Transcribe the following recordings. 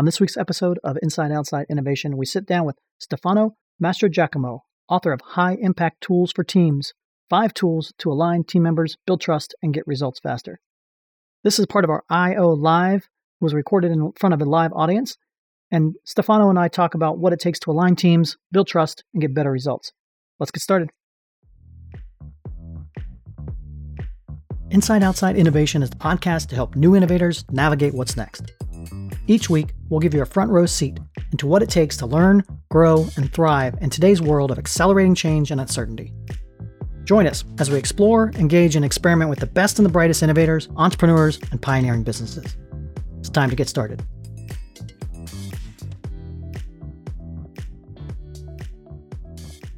On this week's episode of Inside Outside Innovation, we sit down with Stefano Mastrogiacomo, author of High Impact Tools for Teams Five Tools to Align Team Members, Build Trust, and Get Results Faster. This is part of our I.O. Live, it was recorded in front of a live audience. And Stefano and I talk about what it takes to align teams, build trust, and get better results. Let's get started. Inside Outside Innovation is the podcast to help new innovators navigate what's next. Each week, we'll give you a front row seat into what it takes to learn, grow, and thrive in today's world of accelerating change and uncertainty. Join us as we explore, engage, and experiment with the best and the brightest innovators, entrepreneurs, and pioneering businesses. It's time to get started.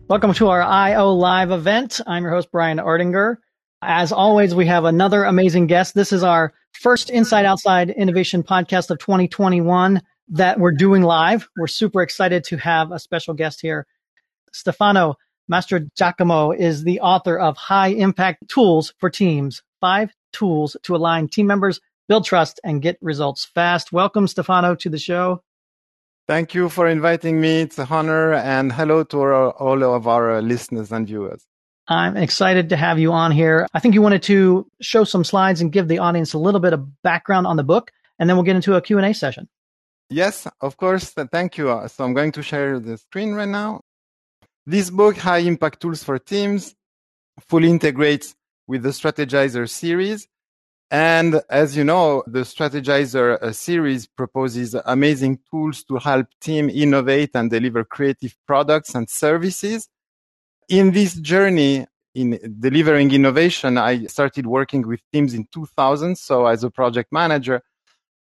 Welcome to our I.O. Live event. I'm your host, Brian Ardinger. As always, we have another amazing guest. This is our first Inside Outside Innovation podcast of 2021 that we're doing live. We're super excited to have a special guest here. Stefano Master Giacomo is the author of High Impact Tools for Teams, five tools to align team members, build trust, and get results fast. Welcome, Stefano, to the show. Thank you for inviting me. It's an honor, and hello to all of our listeners and viewers. I'm excited to have you on here. I think you wanted to show some slides and give the audience a little bit of background on the book, and then we'll get into a Q&A session. Yes, of course. Thank you. So I'm going to share the screen right now. This book, High Impact Tools for Teams, fully integrates with the Strategyzer series. And as you know, the Strategyzer uh, series proposes amazing tools to help team innovate and deliver creative products and services in this journey in delivering innovation, I started working with teams in 2000. So as a project manager,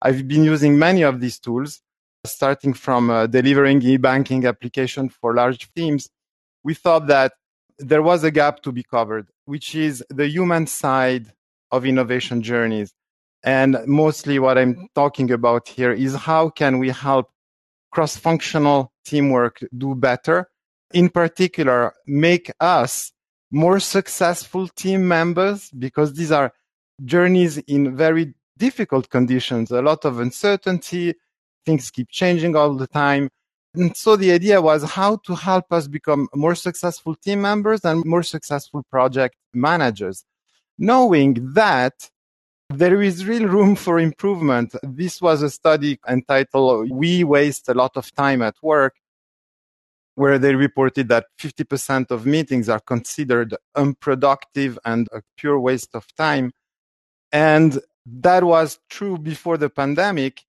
I've been using many of these tools, starting from uh, delivering e-banking application for large teams. We thought that there was a gap to be covered, which is the human side of innovation journeys. And mostly what I'm talking about here is how can we help cross-functional teamwork do better in particular make us more successful team members because these are journeys in very difficult conditions, a lot of uncertainty, things keep changing all the time. And so the idea was how to help us become more successful team members and more successful project managers. Knowing that there is real room for improvement. This was a study entitled We Waste a Lot of Time at Work where they reported that 50% of meetings are considered unproductive and a pure waste of time. And that was true before the pandemic.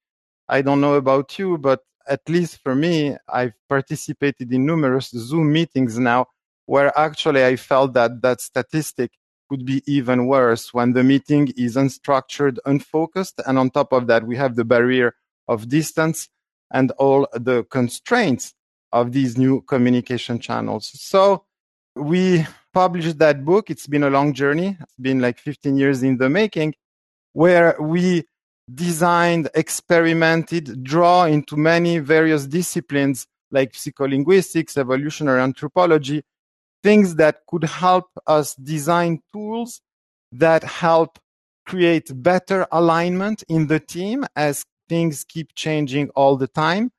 I don't know about you, but at least for me, I've participated in numerous Zoom meetings now where actually I felt that that statistic would be even worse when the meeting is unstructured, unfocused. And on top of that, we have the barrier of distance and all the constraints of these new communication channels. So we published that book. It's been a long journey. It's been like 15 years in the making where we designed, experimented, draw into many various disciplines like psycholinguistics, evolutionary anthropology, things that could help us design tools that help create better alignment in the team as things keep changing all the time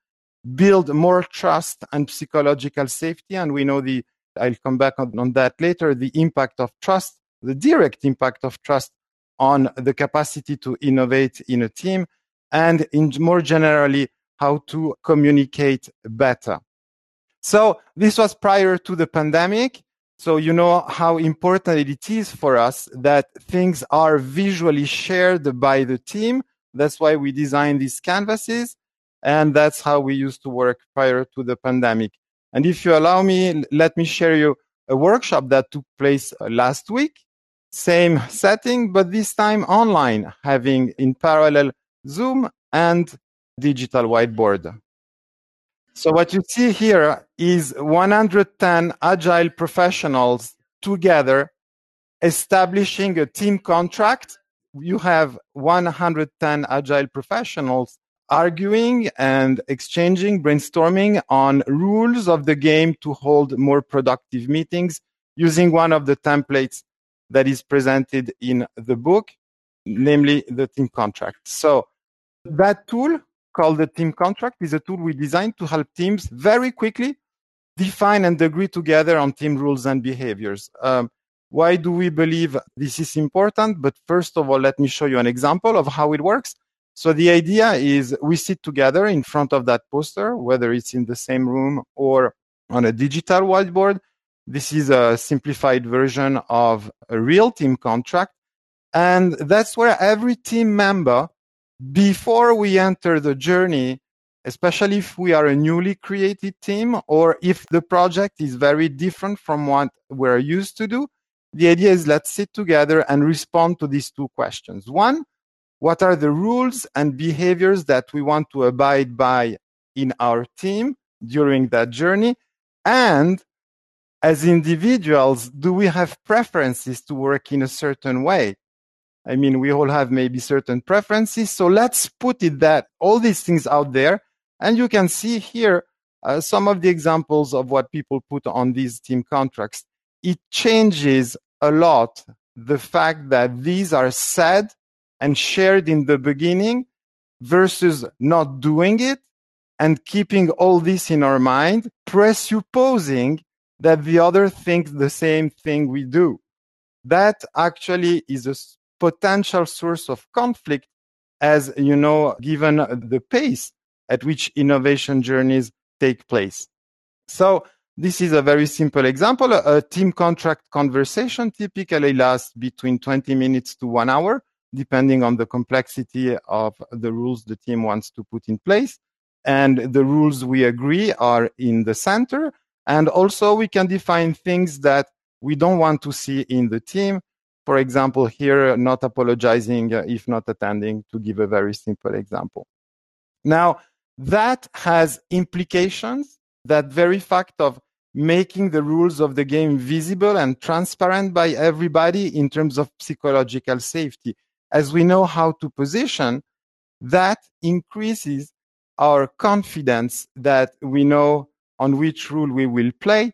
build more trust and psychological safety. And we know the, I'll come back on, on that later, the impact of trust, the direct impact of trust on the capacity to innovate in a team and in more generally, how to communicate better. So this was prior to the pandemic. So you know how important it is for us that things are visually shared by the team. That's why we design these canvases. And that's how we used to work prior to the pandemic. And if you allow me, let me share you a workshop that took place uh, last week. Same setting, but this time online, having in parallel Zoom and digital whiteboard. So what you see here is 110 agile professionals together establishing a team contract. You have 110 agile professionals arguing and exchanging, brainstorming on rules of the game to hold more productive meetings using one of the templates that is presented in the book, namely the team contract. So that tool called the team contract is a tool we designed to help teams very quickly define and agree together on team rules and behaviors. Um, why do we believe this is important? But first of all, let me show you an example of how it works. So the idea is we sit together in front of that poster, whether it's in the same room or on a digital whiteboard. This is a simplified version of a real team contract. And that's where every team member, before we enter the journey, especially if we are a newly created team or if the project is very different from what we're used to do, the idea is let's sit together and respond to these two questions. One, what are the rules and behaviors that we want to abide by in our team during that journey? And as individuals, do we have preferences to work in a certain way? I mean, we all have maybe certain preferences. So let's put it that all these things out there. And you can see here uh, some of the examples of what people put on these team contracts it changes a lot the fact that these are said and shared in the beginning versus not doing it and keeping all this in our mind, presupposing that the other thinks the same thing we do. That actually is a potential source of conflict as, you know, given the pace at which innovation journeys take place. So this is a very simple example. A, team contract conversation typically lasts between 20 minutes to one hour, depending on the complexity of the rules the team wants to put in place. And the rules we agree are in the center. And also we can define things that we don't want to see in the team. For example, here, not apologizing uh, if not attending to give a very simple example. Now, that has implications that very fact of making the rules of the game visible and transparent by everybody in terms of psychological safety. As we know how to position, that increases our confidence that we know on which rule we will play.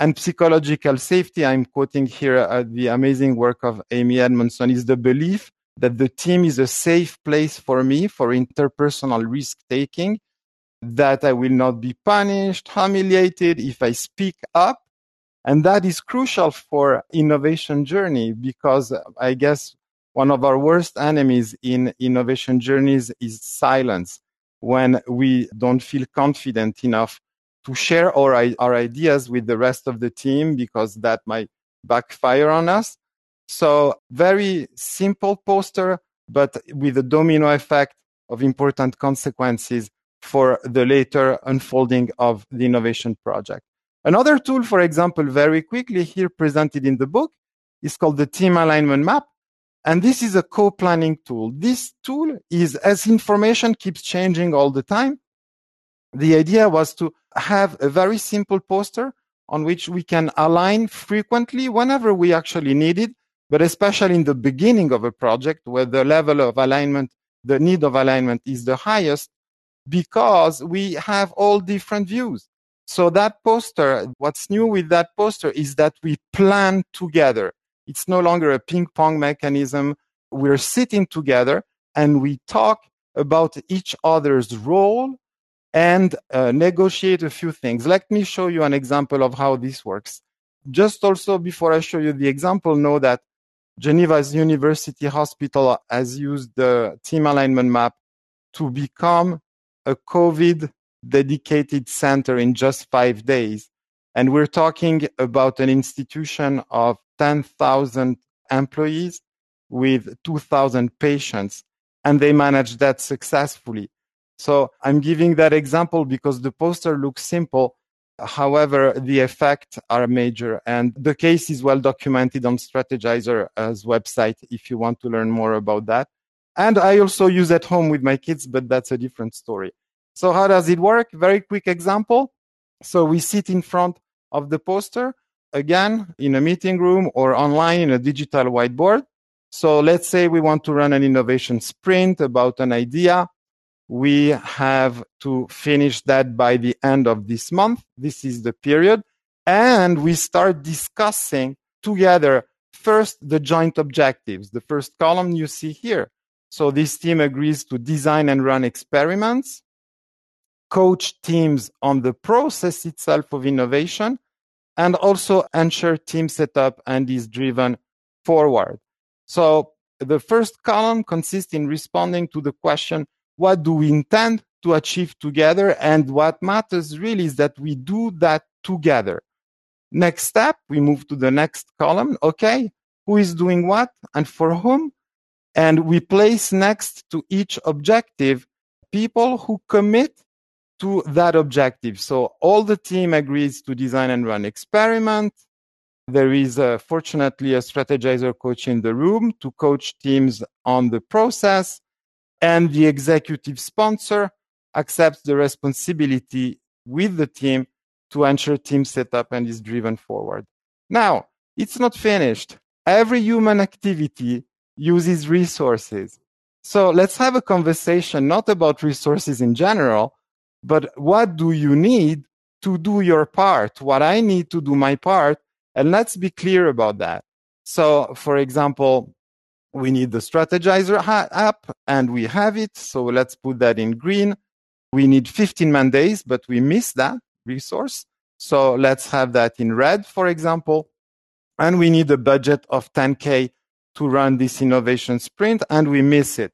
And psychological safety, I'm quoting here uh, the amazing work of Amy Edmondson, is the belief that the team is a safe place for me for interpersonal risk taking that I will not be punished, humiliated if I speak up. And that is crucial for innovation journey because I guess one of our worst enemies in innovation journeys is silence. When we don't feel confident enough to share our, our ideas with the rest of the team because that might backfire on us. So very simple poster, but with a domino effect of important consequences for the later unfolding of the innovation project. Another tool, for example, very quickly here presented in the book is called the team alignment map. And this is a co-planning tool. This tool is as information keeps changing all the time. The idea was to have a very simple poster on which we can align frequently whenever we actually need it, but especially in the beginning of a project where the level of alignment, the need of alignment is the highest because we have all different views. So that poster, what's new with that poster is that we plan together. It's no longer a ping pong mechanism. We're sitting together and we talk about each other's role and uh, negotiate a few things. Let me show you an example of how this works. Just also before I show you the example, know that Geneva's University Hospital has used the team alignment map to become a COVID dedicated center in just five days. And we're talking about an institution of 10,000 employees with 2,000 patients, and they manage that successfully. So I'm giving that example because the poster looks simple. However, the effects are major and the case is well documented on Strategyzer's website if you want to learn more about that. And I also use at home with my kids, but that's a different story. So how does it work? Very quick example. So we sit in front of the poster again in a meeting room or online in a digital whiteboard. So let's say we want to run an innovation sprint about an idea. We have to finish that by the end of this month. This is the period. And we start discussing together first the joint objectives. The first column you see here. So this team agrees to design and run experiments, coach teams on the process itself of innovation, and also ensure team setup and is driven forward. So the first column consists in responding to the question, what do we intend to achieve together? And what matters really is that we do that together. Next step, we move to the next column. Okay. Who is doing what and for whom? And we place next to each objective people who commit to that objective. So all the team agrees to design and run experiment. There is uh, fortunately a Strategyzer coach in the room to coach teams on the process and the executive sponsor accepts the responsibility with the team to ensure team setup and is driven forward. Now, it's not finished. Every human activity uses resources. So let's have a conversation not about resources in general, but what do you need to do your part? What I need to do my part. And let's be clear about that. So, for example, we need the Strategyzer app and we have it. So let's put that in green. We need 15 man days, but we miss that resource. So let's have that in red, for example. And we need a budget of 10K to run this innovation sprint and we miss it.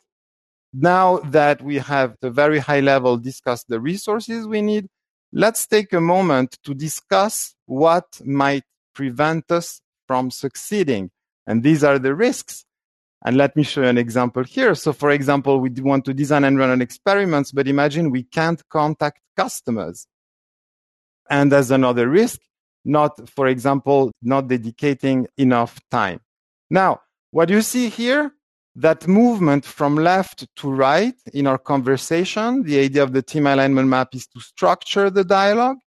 Now that we have the very high level discussed the resources we need, let's take a moment to discuss what might prevent us from succeeding. And these are the risks. And let me show you an example here. So for example, we want to design and run an experiments, but imagine we can't contact customers. And as another risk, not, for example, not dedicating enough time. Now, what you see here, that movement from left to right in our conversation, the idea of the team alignment map is to structure the dialogue,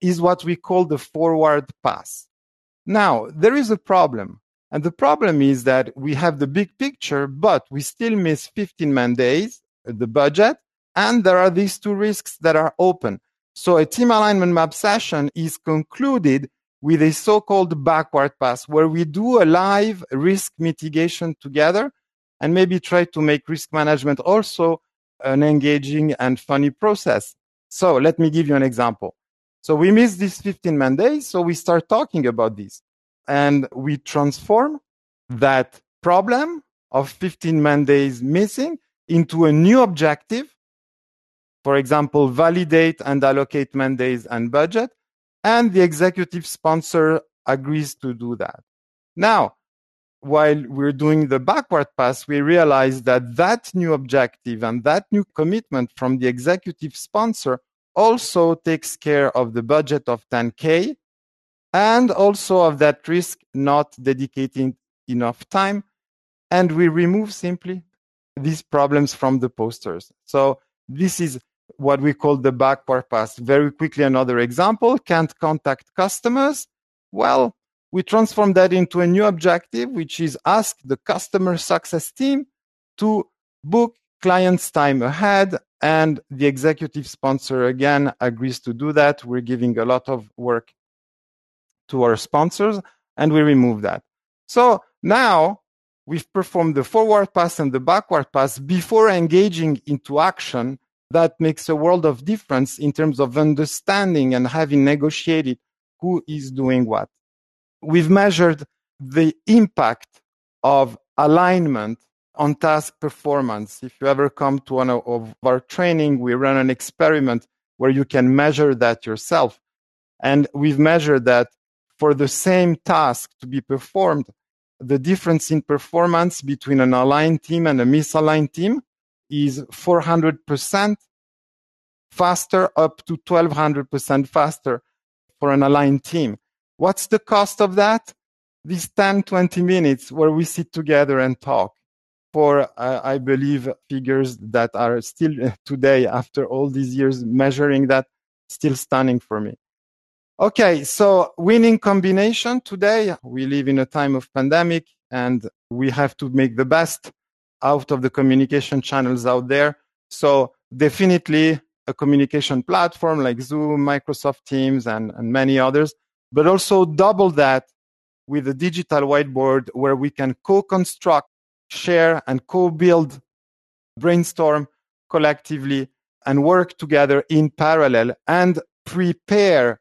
is what we call the forward pass. Now, there is a problem. And the problem is that we have the big picture, but we still miss 15 man days, the budget, and there are these two risks that are open. So a team alignment map session is concluded with a so-called backward pass where we do a live risk mitigation together and maybe try to make risk management also an engaging and funny process. So let me give you an example. So we miss these 15 man days. So we start talking about this and we transform that problem of 15 man days missing into a new objective. For example, validate and allocate man days and budget. And the executive sponsor agrees to do that. Now, while we're doing the backward pass, we realize that that new objective and that new commitment from the executive sponsor also takes care of the budget of 10K and also of that risk not dedicating enough time. And we remove simply these problems from the posters. So this is what we call the backward pass. Very quickly, another example, can't contact customers. Well, we transform that into a new objective, which is ask the customer success team to book clients time ahead. And the executive sponsor again agrees to do that. We're giving a lot of work to our sponsors and we remove that. So now we've performed the forward pass and the backward pass before engaging into action. That makes a world of difference in terms of understanding and having negotiated who is doing what. We've measured the impact of alignment on task performance. If you ever come to one of our training, we run an experiment where you can measure that yourself. And we've measured that for the same task to be performed, the difference in performance between an aligned team and a misaligned team is 400% faster up to 1200% faster for an aligned team. What's the cost of that? These 10, 20 minutes where we sit together and talk for, uh, I believe, figures that are still today, after all these years measuring that, still stunning for me. Okay, so winning combination today. We live in a time of pandemic and we have to make the best out of the communication channels out there. So definitely a communication platform like Zoom, Microsoft Teams, and, and many others, but also double that with a digital whiteboard where we can co-construct, share, and co-build brainstorm collectively and work together in parallel and prepare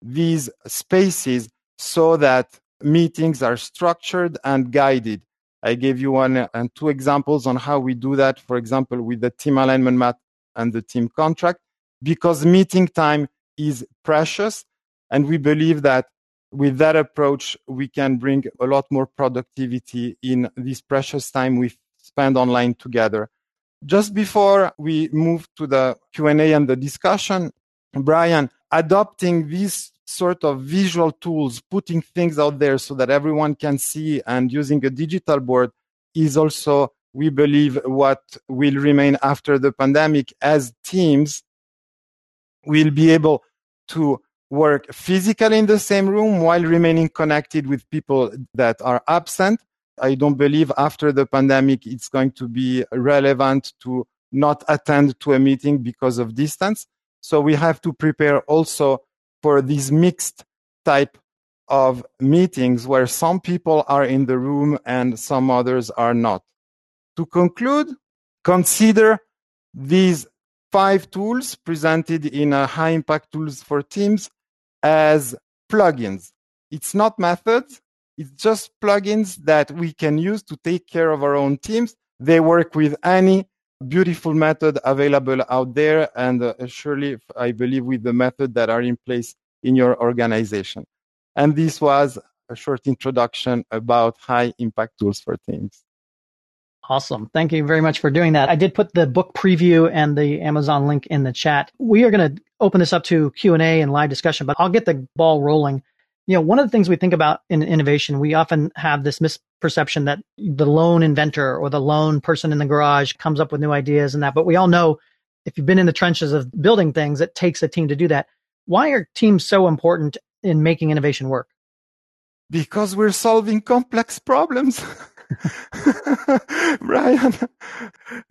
these spaces so that meetings are structured and guided. I gave you one uh, and two examples on how we do that. For example, with the team alignment map and the team contract, because meeting time is precious. And we believe that with that approach, we can bring a lot more productivity in this precious time we spend online together. Just before we move to the Q&A and the discussion, Brian, adopting these sort of visual tools, putting things out there so that everyone can see and using a digital board is also, we believe, what will remain after the pandemic as teams will be able to work physically in the same room while remaining connected with people that are absent. I don't believe after the pandemic it's going to be relevant to not attend to a meeting because of distance. So we have to prepare also for these mixed type of meetings where some people are in the room and some others are not. To conclude, consider these five tools presented in a high impact tools for teams as plugins. It's not methods. It's just plugins that we can use to take care of our own teams. They work with any beautiful method available out there. And uh, surely, I believe with the method that are in place in your organization. And this was a short introduction about high impact tools for teams. Awesome. Thank you very much for doing that. I did put the book preview and the Amazon link in the chat. We are going to open this up to Q&A and live discussion, but I'll get the ball rolling. You know, one of the things we think about in innovation, we often have this misperception that the lone inventor or the lone person in the garage comes up with new ideas and that, but we all know if you've been in the trenches of building things, it takes a team to do that. Why are teams so important in making innovation work? Because we're solving complex problems. Brian,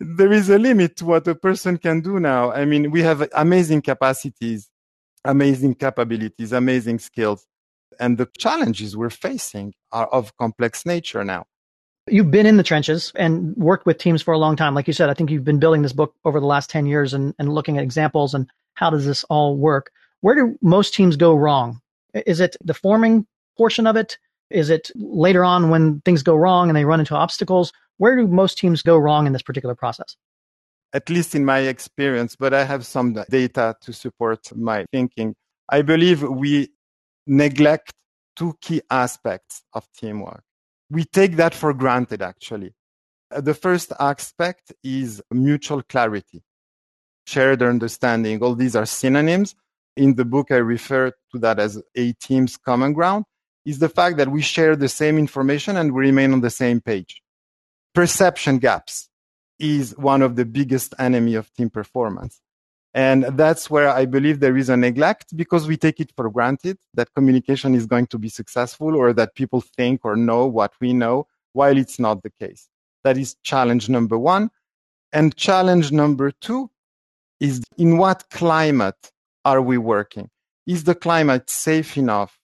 there is a limit to what a person can do now. I mean, we have amazing capacities, amazing capabilities, amazing skills. And the challenges we're facing are of complex nature now. You've been in the trenches and worked with teams for a long time. Like you said, I think you've been building this book over the last 10 years and, and looking at examples and how does this all work. Where do most teams go wrong? Is it the forming portion of it? Is it later on when things go wrong and they run into obstacles? Where do most teams go wrong in this particular process? At least in my experience, but I have some data to support my thinking. I believe we neglect two key aspects of teamwork. We take that for granted, actually. The first aspect is mutual clarity, shared understanding. All these are synonyms. In the book, I refer to that as a team's common ground is the fact that we share the same information and we remain on the same page. Perception gaps is one of the biggest enemy of team performance. And that's where I believe there is a neglect because we take it for granted that communication is going to be successful or that people think or know what we know while it's not the case. That is challenge number one. And challenge number two is in what climate are we working? Is the climate safe enough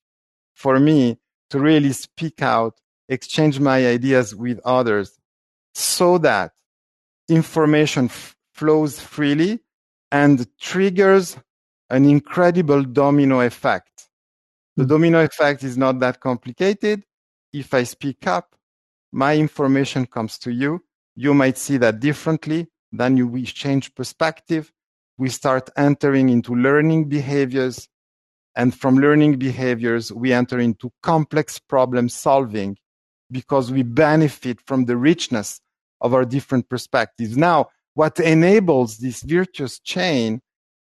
for me to really speak out, exchange my ideas with others so that information f- flows freely and triggers an incredible domino effect. The hmm. domino effect is not that complicated. If I speak up, my information comes to you. You might see that differently. Then you we change perspective. We start entering into learning behaviors and from learning behaviors, we enter into complex problem solving because we benefit from the richness of our different perspectives. Now, what enables this virtuous chain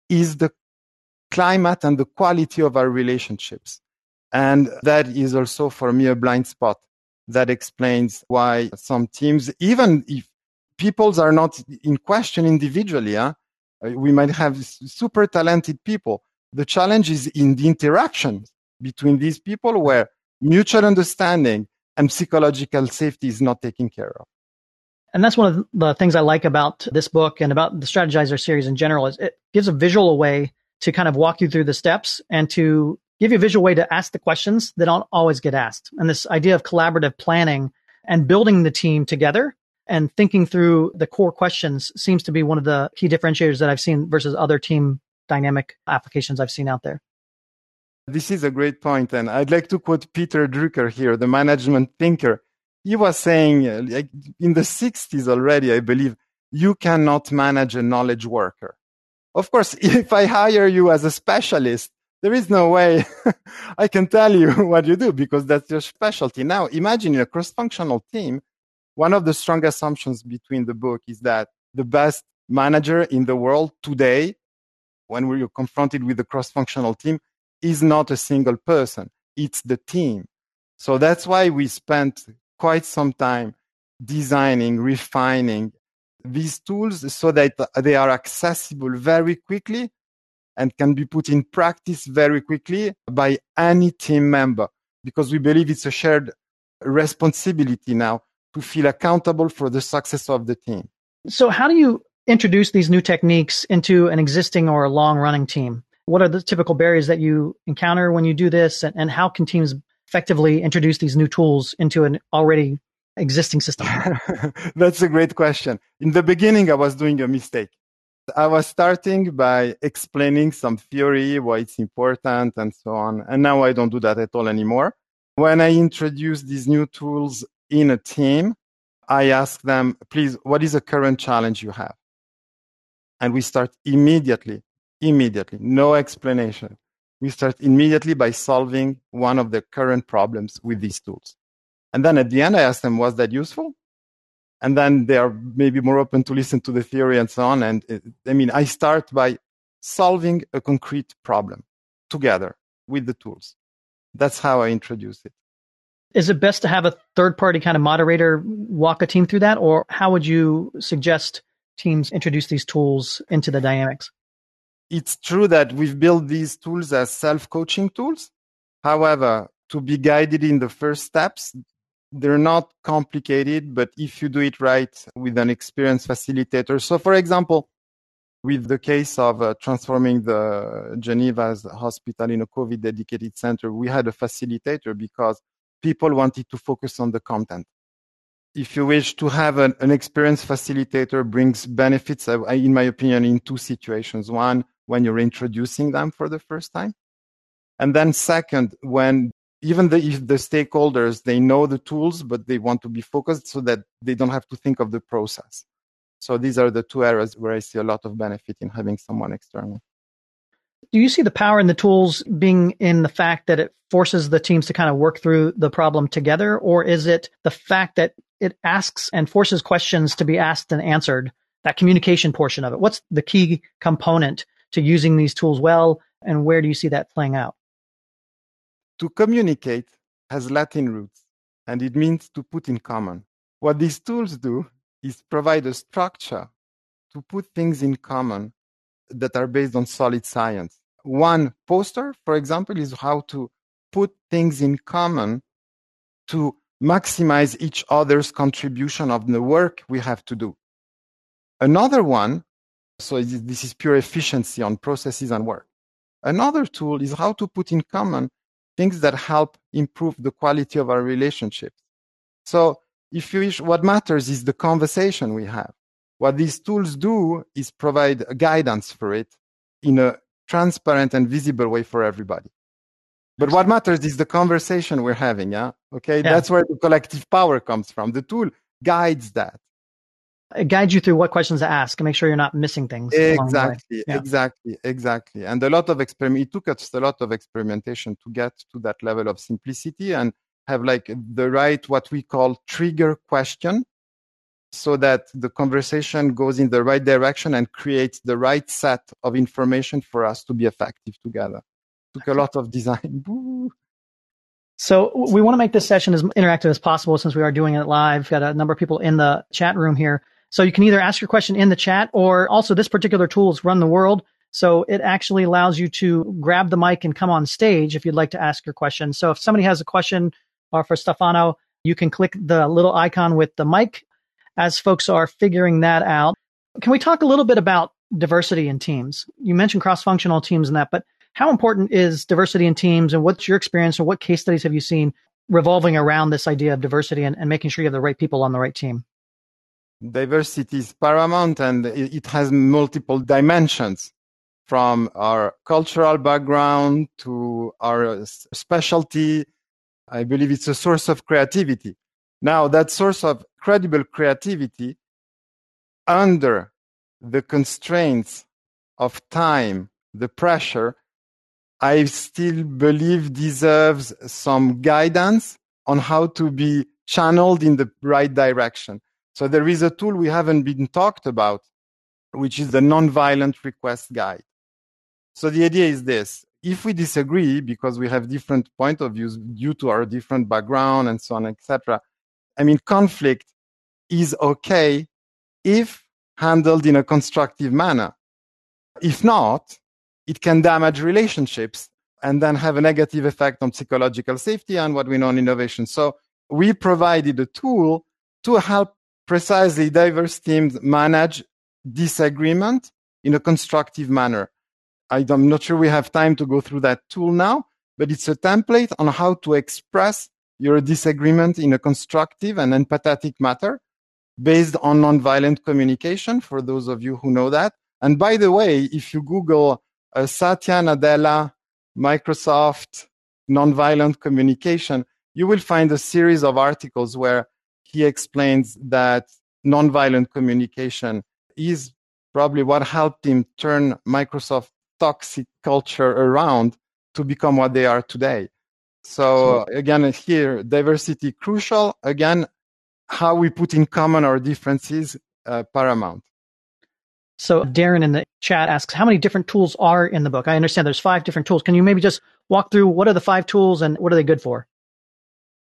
is the climate and the quality of our relationships. And that is also for me a blind spot that explains why some teams, even if peoples are not in question individually, huh? we might have super talented people, the challenge is in the interaction between these people where mutual understanding and psychological safety is not taken care of. And that's one of the things I like about this book and about the Strategyzer series in general is it gives a visual way to kind of walk you through the steps and to give you a visual way to ask the questions that don't always get asked. And this idea of collaborative planning and building the team together and thinking through the core questions seems to be one of the key differentiators that I've seen versus other team dynamic applications I've seen out there. This is a great point, and I'd like to quote Peter Drucker here, the management thinker. He was saying, uh, like in the 60s already, I believe, you cannot manage a knowledge worker. Of course, if I hire you as a specialist, there is no way I can tell you what you do because that's your specialty. Now, imagine in a cross-functional team, one of the strong assumptions between the book is that the best manager in the world today, when we're confronted with a cross-functional team, is not a single person. It's the team. So that's why we spent quite some time designing, refining these tools so that they are accessible very quickly and can be put in practice very quickly by any team member because we believe it's a shared responsibility now to feel accountable for the success of the team. So how do you introduce these new techniques into an existing or a long running team? What are the typical barriers that you encounter when you do this and, and how can teams effectively introduce these new tools into an already existing system? That's a great question. In the beginning, I was doing a mistake. I was starting by explaining some theory, why it's important and so on. And now I don't do that at all anymore. When I introduce these new tools in a team, I ask them, please, what is the current challenge you have? And we start immediately, immediately, no explanation. We start immediately by solving one of the current problems with these tools. And then at the end, I ask them, was that useful? and then they are maybe more open to listen to the theory and so on. And it, I mean, I start by solving a concrete problem together with the tools. That's how I introduce it. Is it best to have a third party kind of moderator walk a team through that? Or how would you suggest teams introduce these tools into the dynamics? It's true that we've built these tools as self coaching tools. However, to be guided in the first steps, they're not complicated, but if you do it right with an experienced facilitator. So, for example, with the case of uh, transforming the Geneva's hospital in a COVID dedicated center, we had a facilitator because people wanted to focus on the content. If you wish to have an, an experienced facilitator brings benefits, in my opinion, in two situations. One, when you're introducing them for the first time. And then second, when even the, if the stakeholders they know the tools but they want to be focused so that they don't have to think of the process so these are the two areas where i see a lot of benefit in having someone external do you see the power in the tools being in the fact that it forces the teams to kind of work through the problem together or is it the fact that it asks and forces questions to be asked and answered that communication portion of it what's the key component to using these tools well and where do you see that playing out to communicate has Latin roots, and it means to put in common. What these tools do is provide a structure to put things in common that are based on solid science. One poster, for example, is how to put things in common to maximize each other's contribution of the work we have to do. Another one, so this is pure efficiency on processes and work. Another tool is how to put in common things that help improve the quality of our relationships. So if you wish, what matters is the conversation we have. What these tools do is provide guidance for it in a transparent and visible way for everybody. But what matters is the conversation we're having. Yeah. Okay. Yeah. That's where the collective power comes from. The tool guides that it guides you through what questions to ask and make sure you're not missing things. Exactly, yeah. exactly, exactly. And a lot of experiment. It took us a lot of experimentation to get to that level of simplicity and have like the right what we call trigger question, so that the conversation goes in the right direction and creates the right set of information for us to be effective together. Took a lot of design. So we want to make this session as interactive as possible since we are doing it live. We've got a number of people in the chat room here. So you can either ask your question in the chat or also this particular tool is Run the World. So it actually allows you to grab the mic and come on stage if you'd like to ask your question. So if somebody has a question or uh, for Stefano, you can click the little icon with the mic as folks are figuring that out. Can we talk a little bit about diversity in teams? You mentioned cross-functional teams and that, but how important is diversity in teams and what's your experience or what case studies have you seen revolving around this idea of diversity and, and making sure you have the right people on the right team? diversity is paramount and it has multiple dimensions from our cultural background to our specialty. I believe it's a source of creativity. Now, that source of credible creativity under the constraints of time, the pressure, I still believe deserves some guidance on how to be channeled in the right direction. So there is a tool we haven't been talked about, which is the nonviolent request guide. So the idea is this. If we disagree because we have different point of views due to our different background and so on, etc. I mean, conflict is okay if handled in a constructive manner. If not, it can damage relationships and then have a negative effect on psychological safety and what we know in innovation. So we provided a tool to help precisely diverse teams manage disagreement in a constructive manner. I'm not sure we have time to go through that tool now, but it's a template on how to express your disagreement in a constructive and empathetic manner based on nonviolent communication for those of you who know that. And by the way, if you Google uh, Satya Nadella, Microsoft, nonviolent communication, you will find a series of articles where he explains that nonviolent communication is probably what helped him turn Microsoft toxic culture around to become what they are today. So again, here, diversity crucial. Again, how we put in common our differences uh, paramount. So Darren in the chat asks, how many different tools are in the book? I understand there's five different tools. Can you maybe just walk through what are the five tools and what are they good for?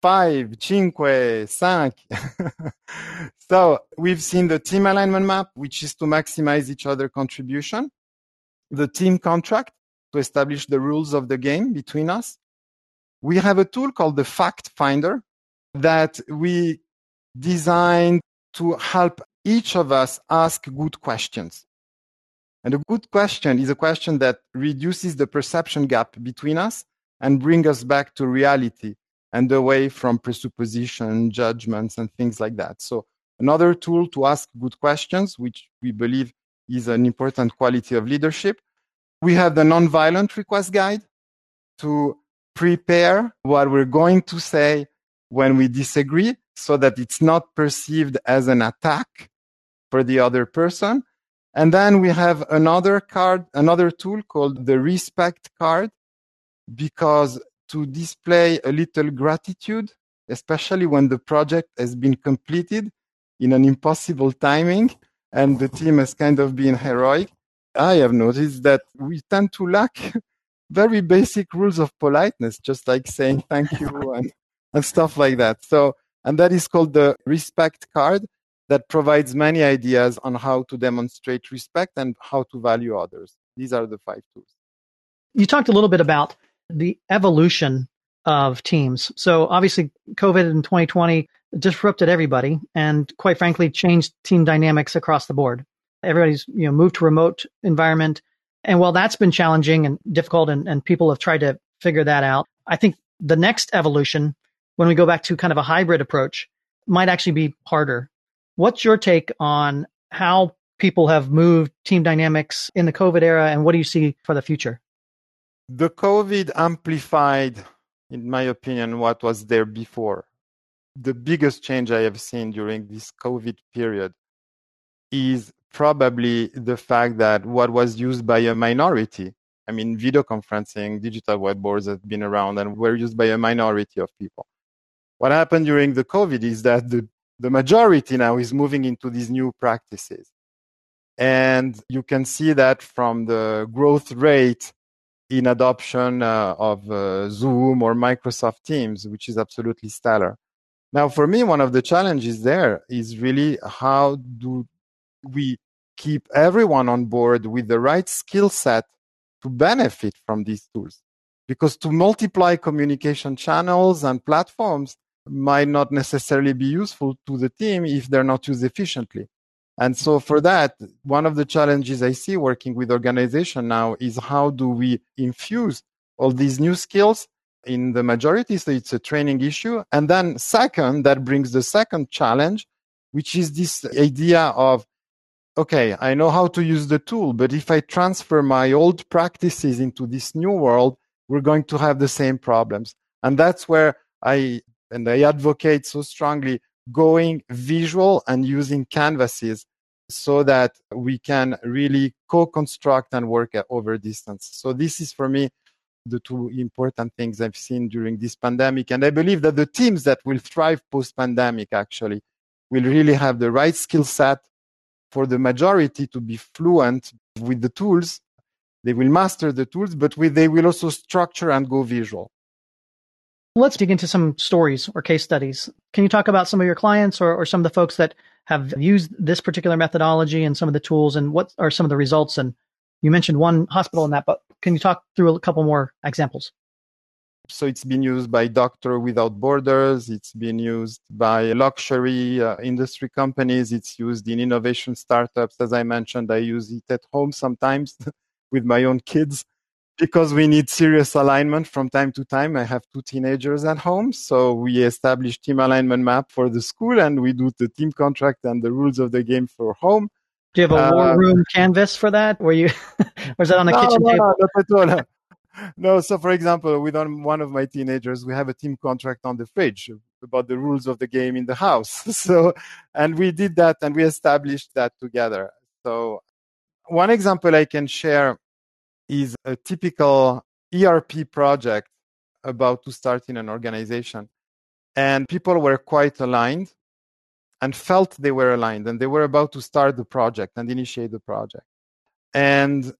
Five, cinque, cinq. so we've seen the team alignment map, which is to maximize each other contribution. The team contract to establish the rules of the game between us. We have a tool called the fact finder that we designed to help each of us ask good questions. And a good question is a question that reduces the perception gap between us and bring us back to reality and away from presupposition, judgments, and things like that. So another tool to ask good questions, which we believe is an important quality of leadership. We have the nonviolent request guide to prepare what we're going to say when we disagree so that it's not perceived as an attack for the other person. And then we have another card, another tool called the respect card, because to display a little gratitude, especially when the project has been completed in an impossible timing and the team has kind of been heroic, I have noticed that we tend to lack very basic rules of politeness, just like saying thank you and, and stuff like that. So, and that is called the respect card that provides many ideas on how to demonstrate respect and how to value others. These are the five tools. You talked a little bit about the evolution of teams. So obviously COVID in 2020 disrupted everybody and quite frankly changed team dynamics across the board. Everybody's, you know, moved to remote environment. And while that's been challenging and difficult and, and people have tried to figure that out, I think the next evolution, when we go back to kind of a hybrid approach, might actually be harder. What's your take on how people have moved team dynamics in the COVID era and what do you see for the future? The COVID amplified, in my opinion, what was there before. The biggest change I have seen during this COVID period is probably the fact that what was used by a minority, I mean, video conferencing, digital whiteboards have been around and were used by a minority of people. What happened during the COVID is that the, the majority now is moving into these new practices. And you can see that from the growth rate in adoption uh, of uh, Zoom or Microsoft Teams, which is absolutely stellar. Now, for me, one of the challenges there is really how do we keep everyone on board with the right skill set to benefit from these tools? Because to multiply communication channels and platforms might not necessarily be useful to the team if they're not used efficiently. And so for that, one of the challenges I see working with organization now is how do we infuse all these new skills in the majority? So it's a training issue. And then second, that brings the second challenge, which is this idea of, okay, I know how to use the tool, but if I transfer my old practices into this new world, we're going to have the same problems. And that's where I, and I advocate so strongly going visual and using canvases so that we can really co-construct and work over distance. So this is for me the two important things I've seen during this pandemic. And I believe that the teams that will thrive post pandemic actually will really have the right skill set for the majority to be fluent with the tools. They will master the tools, but they will also structure and go visual. Let's dig into some stories or case studies. Can you talk about some of your clients or, or some of the folks that have used this particular methodology and some of the tools and what are some of the results? And you mentioned one hospital in that, but can you talk through a couple more examples? So it's been used by Doctor Without Borders. It's been used by luxury uh, industry companies. It's used in innovation startups. As I mentioned, I use it at home sometimes with my own kids because we need serious alignment from time to time. I have two teenagers at home. So we establish team alignment map for the school and we do the team contract and the rules of the game for home. Do you have a war uh, room canvas for that? Were you, or is that on the no, kitchen no, table? No, not at all. No, so for example, with one of my teenagers, we have a team contract on the fridge about the rules of the game in the house. so, and we did that and we established that together. So, one example I can share is a typical ERP project about to start in an organization. And people were quite aligned and felt they were aligned and they were about to start the project and initiate the project. And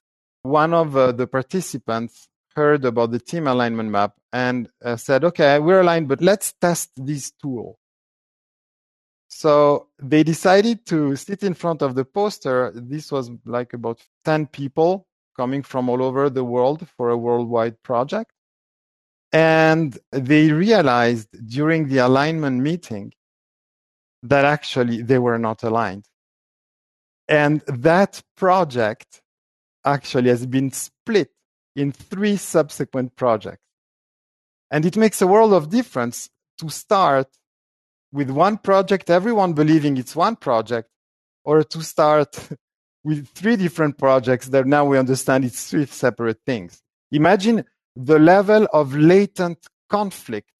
one of uh, the participants heard about the team alignment map and uh, said, okay, we're aligned, but let's test this tool. So they decided to sit in front of the poster. This was like about 10 people coming from all over the world for a worldwide project. And they realized during the alignment meeting that actually they were not aligned. And that project actually has been split in three subsequent projects. And it makes a world of difference to start with one project, everyone believing it's one project, or to start with three different projects that now we understand it's three separate things. Imagine the level of latent conflict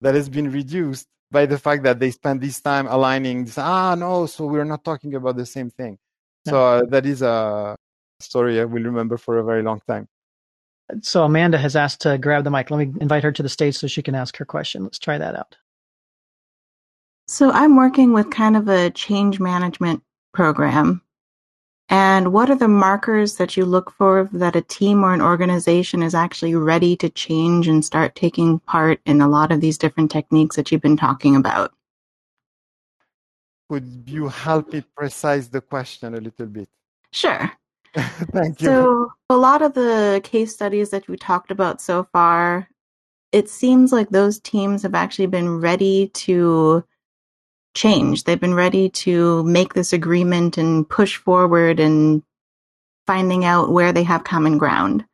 that has been reduced by the fact that they spend this time aligning this, ah no so we're not talking about the same thing so uh, that is a story i will remember for a very long time so Amanda has asked to grab the mic. Let me invite her to the stage so she can ask her question. Let's try that out. So I'm working with kind of a change management program. And what are the markers that you look for that a team or an organization is actually ready to change and start taking part in a lot of these different techniques that you've been talking about? Could you help me precise the question a little bit? Sure. Thank you. So, a lot of the case studies that we talked about so far, it seems like those teams have actually been ready to change. They've been ready to make this agreement and push forward and finding out where they have common ground.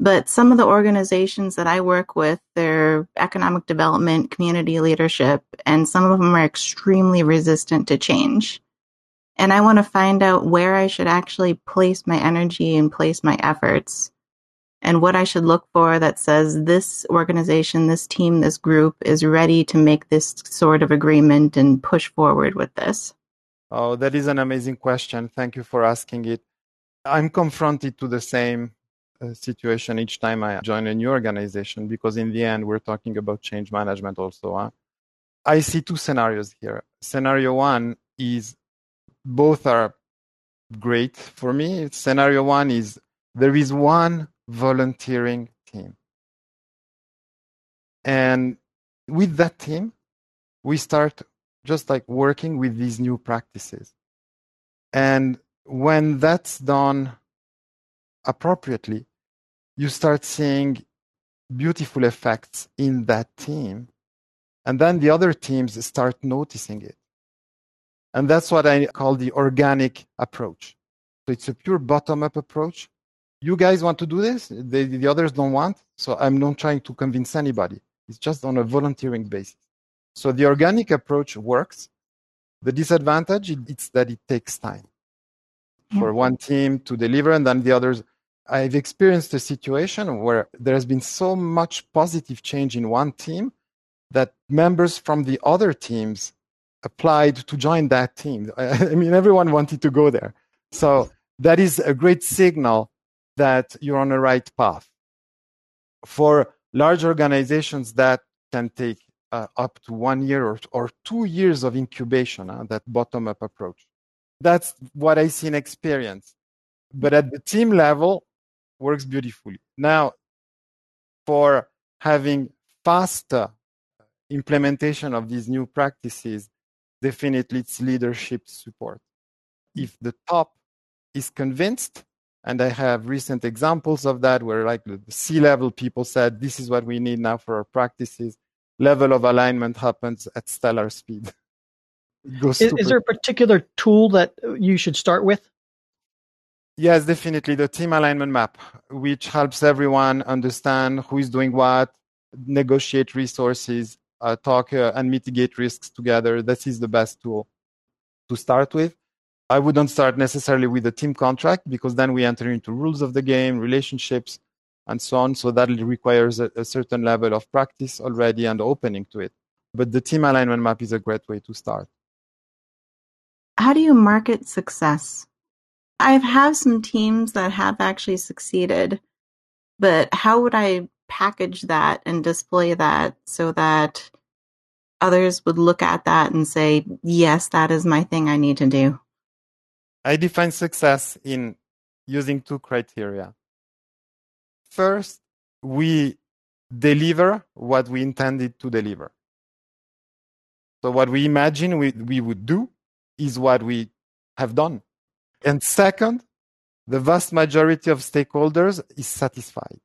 But some of the organizations that I work with, they're economic development, community leadership, and some of them are extremely resistant to change and I want to find out where I should actually place my energy and place my efforts and what I should look for that says this organization, this team, this group is ready to make this sort of agreement and push forward with this. Oh, that is an amazing question. Thank you for asking it. I'm confronted to the same uh, situation each time I join a new organization because in the end we're talking about change management also. Huh? I see two scenarios here. Scenario one is both are great for me. Scenario one is there is one volunteering team. And with that team, we start just like working with these new practices. And when that's done appropriately, you start seeing beautiful effects in that team. And then the other teams start noticing it. And that's what I call the organic approach. So it's a pure bottom up approach. You guys want to do this? The, the others don't want. So I'm not trying to convince anybody. It's just on a volunteering basis. So the organic approach works. The disadvantage is that it takes time yeah. for one team to deliver and then the others. I've experienced a situation where there has been so much positive change in one team that members from the other teams applied to join that team. I mean, everyone wanted to go there. So that is a great signal that you're on the right path. For large organizations, that can take uh, up to one year or, or two years of incubation, uh, that bottom up approach. That's what I see in experience. But at the team level, works beautifully. Now, for having faster implementation of these new practices, definitely it's leadership support. Hmm. If the top is convinced, and I have recent examples of that where like the C level people said, this is what we need now for our practices. Level of alignment happens at stellar speed. is, is there a particular tool that you should start with? Yes, definitely. The team alignment map, which helps everyone understand who is doing what, negotiate resources, talk uh, and mitigate risks together. This is the best tool to start with. I wouldn't start necessarily with a team contract because then we enter into rules of the game, relationships, and so on. So that requires a, a certain level of practice already and opening to it. But the team alignment map is a great way to start. How do you market success? I've some teams that have actually succeeded, but how would I package that and display that so that others would look at that and say, yes, that is my thing I need to do? I define success in using two criteria. First, we deliver what we intended to deliver. So, what we imagine we, we would do is what we have done. And second, the vast majority of stakeholders is satisfied.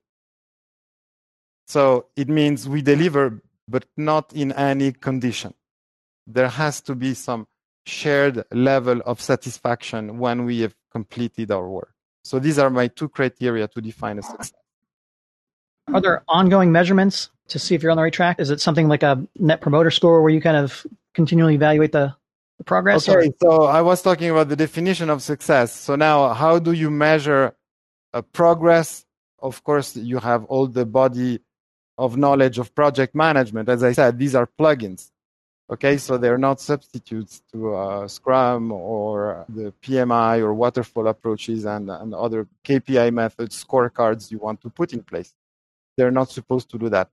So it means we deliver, but not in any condition. There has to be some shared level of satisfaction when we have completed our work. So these are my two criteria to define a success. Are there ongoing measurements to see if you're on the right track? Is it something like a net promoter score where you kind of continually evaluate the, the progress? Okay, so I was talking about the definition of success. So now, how do you measure a progress? Of course, you have all the body of knowledge of project management. As I said, these are plugins. Okay, so they're not substitutes to uh, Scrum or the PMI or waterfall approaches and, and other KPI methods, scorecards you want to put in place. They're not supposed to do that.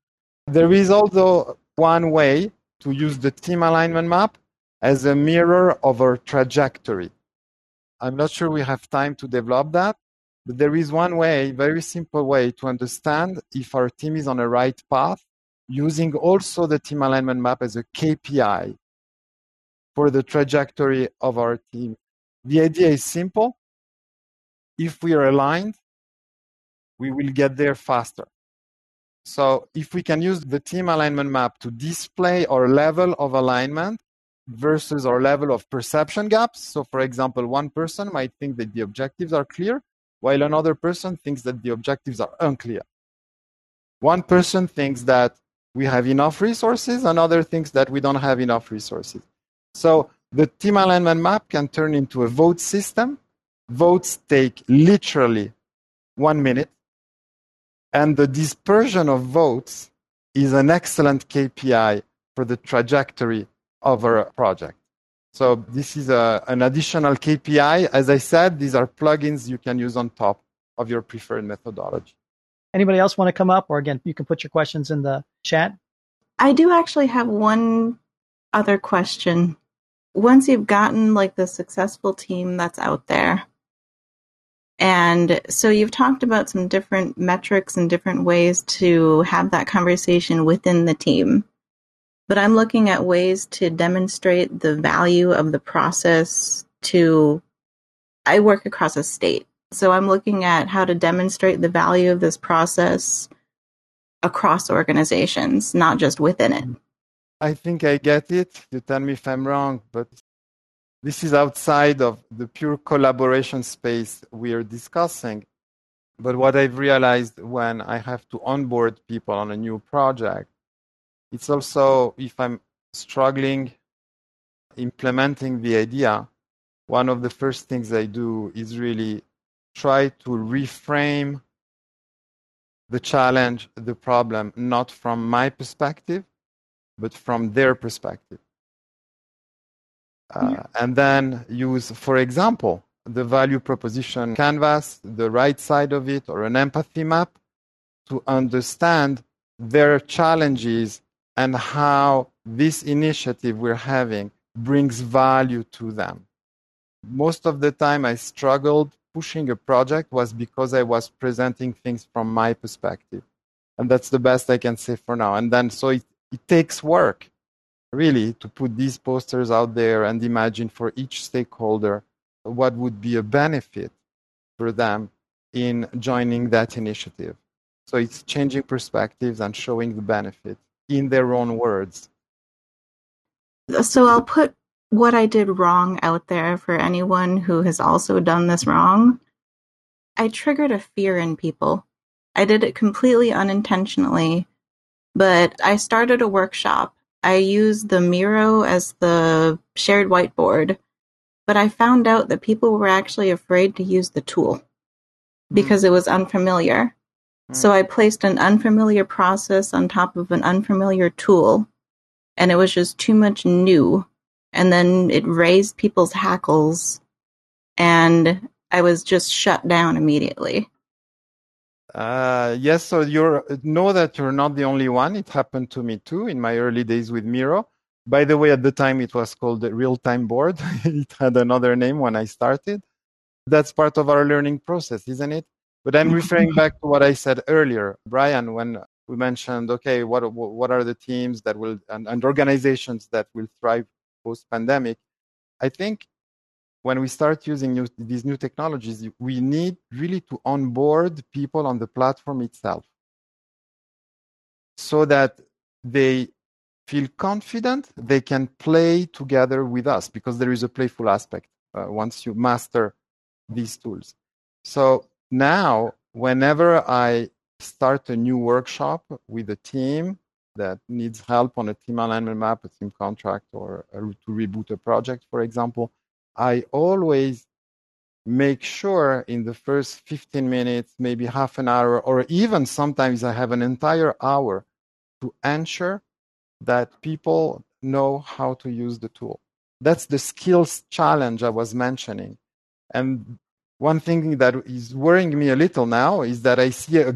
There is also one way to use the team alignment map as a mirror of our trajectory. I'm not sure we have time to develop that, but there is one way, very simple way to understand if our team is on the right path using also the team alignment map as a KPI for the trajectory of our team. The idea is simple. If we are aligned, we will get there faster. So if we can use the team alignment map to display our level of alignment versus our level of perception gaps. So for example, one person might think that the objectives are clear, while another person thinks that the objectives are unclear. One person thinks that we have enough resources, another thinks that we don't have enough resources. So the team alignment map can turn into a vote system. Votes take literally one minute, and the dispersion of votes is an excellent KPI for the trajectory of our project. So this is a, an additional KPI. As I said, these are plugins you can use on top of your preferred methodology. Anybody else want to come up? Or again, you can put your questions in the chat. I do actually have one other question. Once you've gotten like the successful team that's out there, and so you've talked about some different metrics and different ways to have that conversation within the team but I'm looking at ways to demonstrate the value of the process to I work across a state. So I'm looking at how to demonstrate the value of this process across organizations, not just within it. I think I get it. You tell me if I'm wrong, but this is outside of the pure collaboration space we are discussing. But what I've realized when I have to onboard people on a new project it's also if I'm struggling implementing the idea, one of the first things I do is really try to reframe the challenge, the problem, not from my perspective, but from their perspective. Uh, and then use, for example, the value proposition canvas, the right side of it, or an empathy map to understand their challenges and how this initiative we're having brings value to them. Most of the time, I struggled pushing a project was because I was presenting things from my perspective. And that's the best I can say for now. And then, so it, it takes work really to put these posters out there and imagine for each stakeholder what would be a benefit for them in joining that initiative. So it's changing perspectives and showing the benefit in their own words. So I'll put what I did wrong out there for anyone who has also done this wrong. I triggered a fear in people. I did it completely unintentionally, but I started a workshop. I used the Miro as the shared whiteboard, but I found out that people were actually afraid to use the tool because mm. it was unfamiliar. So I placed an unfamiliar process on top of an unfamiliar tool, and it was just too much new and then it raised people's hackles and I was just shut down immediately. Uh, yes, so you know that you're not the only one. It happened to me too in my early days with Miro. By the way, at the time it was called the real time board. it had another name when I started. That's part of our learning process, isn't it? But I'm referring back to what I said earlier, Brian, when we mentioned, okay, what what are the teams that will and, and organizations that will thrive post pandemic, I think when we start using new, these new technologies, we need really to onboard people on the platform itself so that they feel confident they can play together with us because there is a playful aspect uh, once you master these tools. So now, whenever I start a new workshop with a team, that needs help on a team alignment map, a team contract, or a, to reboot a project, for example, I always make sure in the first 15 minutes, maybe half an hour, or even sometimes I have an entire hour to ensure that people know how to use the tool. That's the skills challenge I was mentioning. And one thing that is worrying me a little now is that I see a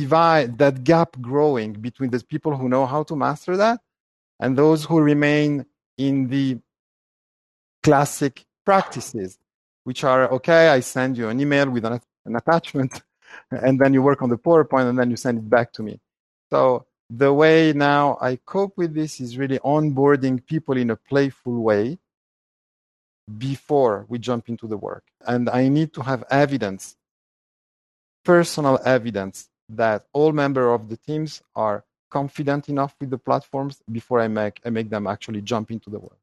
divide, that gap growing between the people who know how to master that and those who remain in the classic practices, which are okay, I send you an email with an, an attachment, and then you work on the PowerPoint and then you send it back to me. So the way now I cope with this is really onboarding people in a playful way before we jump into the work. And I need to have evidence, personal evidence that all members of the teams are confident enough with the platforms before I make I make them actually jump into the work.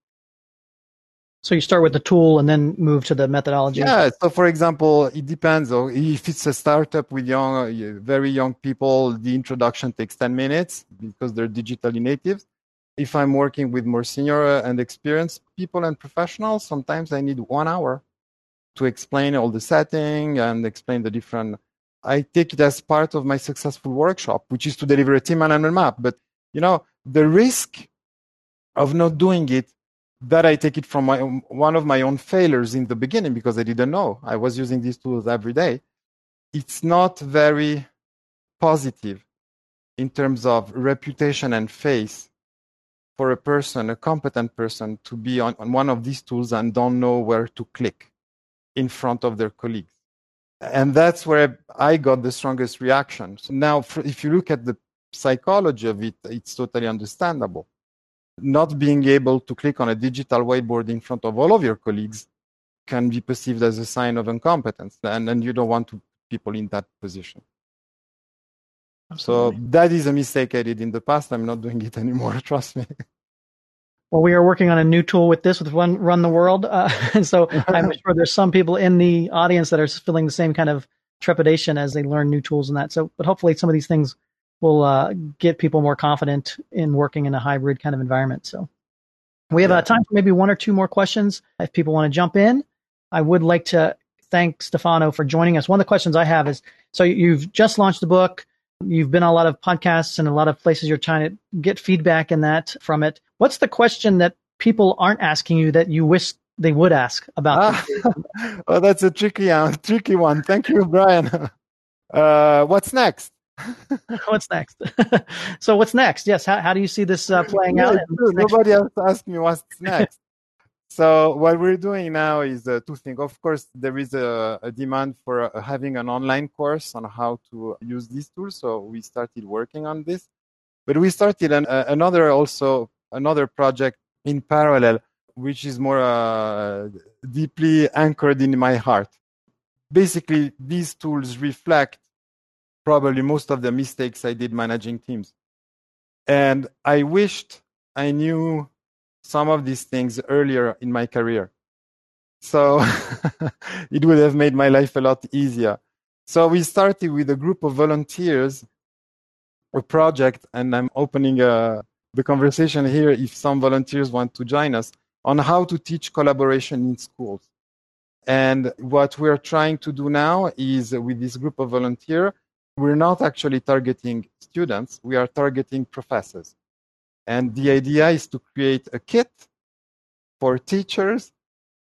So you start with the tool and then move to the methodology. Yeah. So for example, it depends. If it's a startup with young, very young people, the introduction takes ten minutes because they're digitally natives. If I'm working with more senior uh, and experienced people and professionals, sometimes I need one hour to explain all the setting and explain the different I take it as part of my successful workshop, which is to deliver a team alignment map. But you know, the risk of not doing it, that I take it from my one of my own failures in the beginning because I didn't know I was using these tools every day. It's not very positive in terms of reputation and face for a person, a competent person, to be on, on one of these tools and don't know where to click in front of their colleagues and that's where I got the strongest reaction. So now, if you look at the psychology of it, it's totally understandable. Not being able to click on a digital whiteboard in front of all of your colleagues can be perceived as a sign of incompetence, and, and you don't want to people in that position. Absolutely. So that is a mistake I did in the past. I'm not doing it anymore. Trust me. Well, we are working on a new tool with this with Run Run the World, uh, and so I'm sure there's some people in the audience that are feeling the same kind of trepidation as they learn new tools and that. So, but hopefully, some of these things will uh, get people more confident in working in a hybrid kind of environment. So, We have uh, time for maybe one or two more questions if people want to jump in. I would like to thank Stefano for joining us. One of the questions I have is so you've just launched the book. You've been on a lot of podcasts and a lot of places you're trying to get feedback in that from it. What's the question that people aren't asking you that you wish they would ask about? Ah, well, that's a tricky, uh, tricky one. Thank you, Brian. Uh, what's next? what's next? so what's next? Yes. How, how do you see this uh, playing yeah, out? Nobody else asked me what's next. So what we're doing now is uh, two things. Of course, there is a, a demand for uh, having an online course on how to use these tools. So we started working on this, but we started an, uh, another also another project in parallel, which is more uh, deeply anchored in my heart. Basically, these tools reflect probably most of the mistakes I did managing teams, and I wished I knew some of these things earlier in my career. So it would have made my life a lot easier. So we started with a group of volunteers, a project, and I'm opening uh, the conversation here if some volunteers want to join us on how to teach collaboration in schools. And what we're trying to do now is with this group of volunteers, we're not actually targeting students, we are targeting professors. And the idea is to create a kit for teachers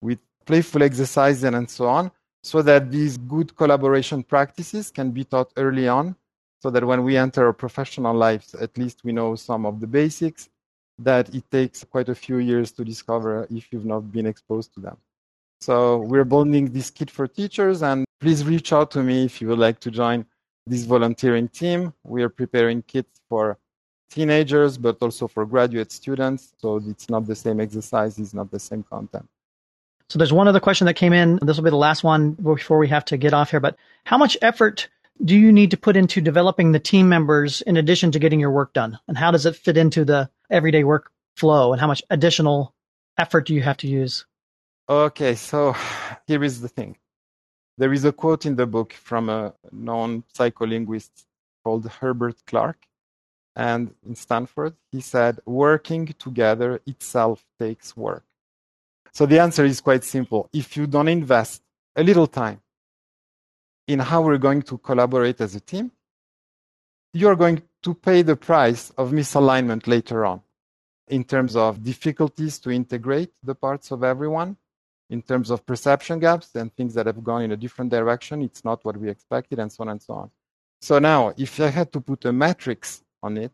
with playful exercises and so on, so that these good collaboration practices can be taught early on, so that when we enter our professional lives, at least we know some of the basics that it takes quite a few years to discover if you've not been exposed to them. So we're building this kit for teachers, and please reach out to me if you would like to join this volunteering team. We are preparing kits for teenagers, but also for graduate students. So it's not the same exercise, it's not the same content. So there's one other question that came in. This will be the last one before we have to get off here. But how much effort do you need to put into developing the team members in addition to getting your work done? And how does it fit into the everyday workflow? And how much additional effort do you have to use? Okay, so here is the thing. There is a quote in the book from a known psycholinguist called Herbert Clark and in Stanford, he said, working together itself takes work. So the answer is quite simple. If you don't invest a little time in how we're going to collaborate as a team, you're going to pay the price of misalignment later on in terms of difficulties to integrate the parts of everyone, in terms of perception gaps and things that have gone in a different direction. It's not what we expected, and so on and so on. So now, if I had to put a matrix on it,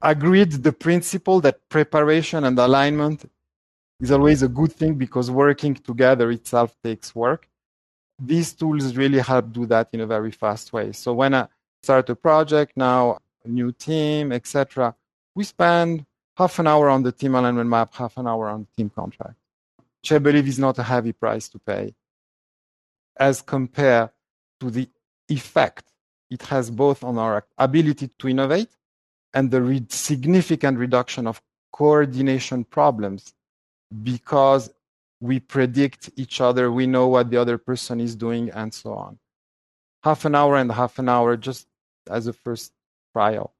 agreed the principle that preparation and alignment is always a good thing because working together itself takes work. These tools really help do that in a very fast way. So when I start a project now, a new team, etc., we spend half an hour on the team alignment map, half an hour on team contract, which I believe is not a heavy price to pay as compared to the effect it has both on our ability to innovate and the re- significant reduction of coordination problems because we predict each other, we know what the other person is doing, and so on. Half an hour and half an hour just as a first trial.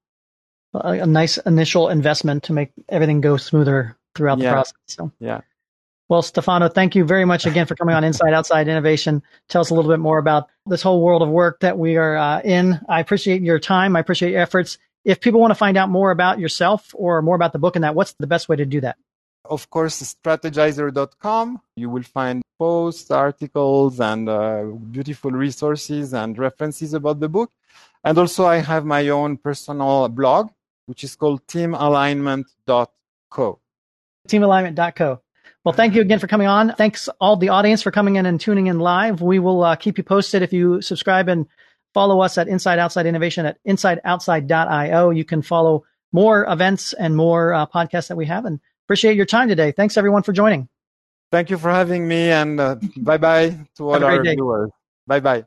A, a nice initial investment to make everything go smoother throughout yeah. the process. So. Yeah. Well, Stefano, thank you very much again for coming on Inside Outside Innovation. Tell us a little bit more about this whole world of work that we are uh, in. I appreciate your time. I appreciate your efforts. If people want to find out more about yourself or more about the book and that, what's the best way to do that? Of course, strategyzer.com. You will find posts, articles, and uh, beautiful resources and references about the book. And also, I have my own personal blog, which is called teamalignment.co. Teamalignment.co. Well, thank you again for coming on. Thanks all the audience for coming in and tuning in live. We will uh, keep you posted if you subscribe and follow us at Inside Outside Innovation at insideoutside.io. You can follow more events and more uh, podcasts that we have and appreciate your time today. Thanks everyone for joining. Thank you for having me and uh, bye bye to all our day. viewers. Bye bye.